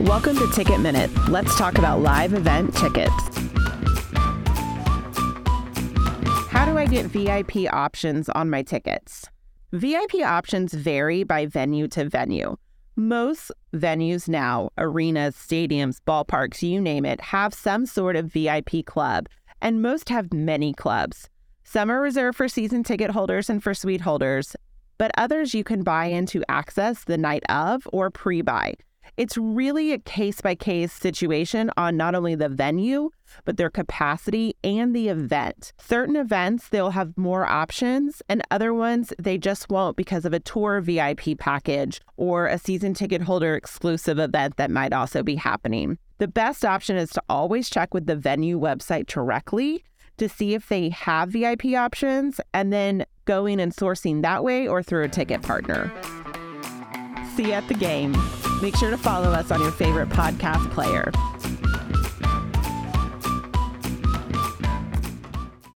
Welcome to Ticket Minute. Let's talk about live event tickets. How do I get VIP options on my tickets? VIP options vary by venue to venue. Most venues now, arenas, stadiums, ballparks, you name it, have some sort of VIP club, and most have many clubs. Some are reserved for season ticket holders and for suite holders, but others you can buy into access the night of or pre buy. It's really a case by case situation on not only the venue, but their capacity and the event. Certain events, they'll have more options, and other ones, they just won't because of a tour VIP package or a season ticket holder exclusive event that might also be happening. The best option is to always check with the venue website directly to see if they have VIP options and then going and sourcing that way or through a ticket partner. See you at the game. Make sure to follow us on your favorite podcast player.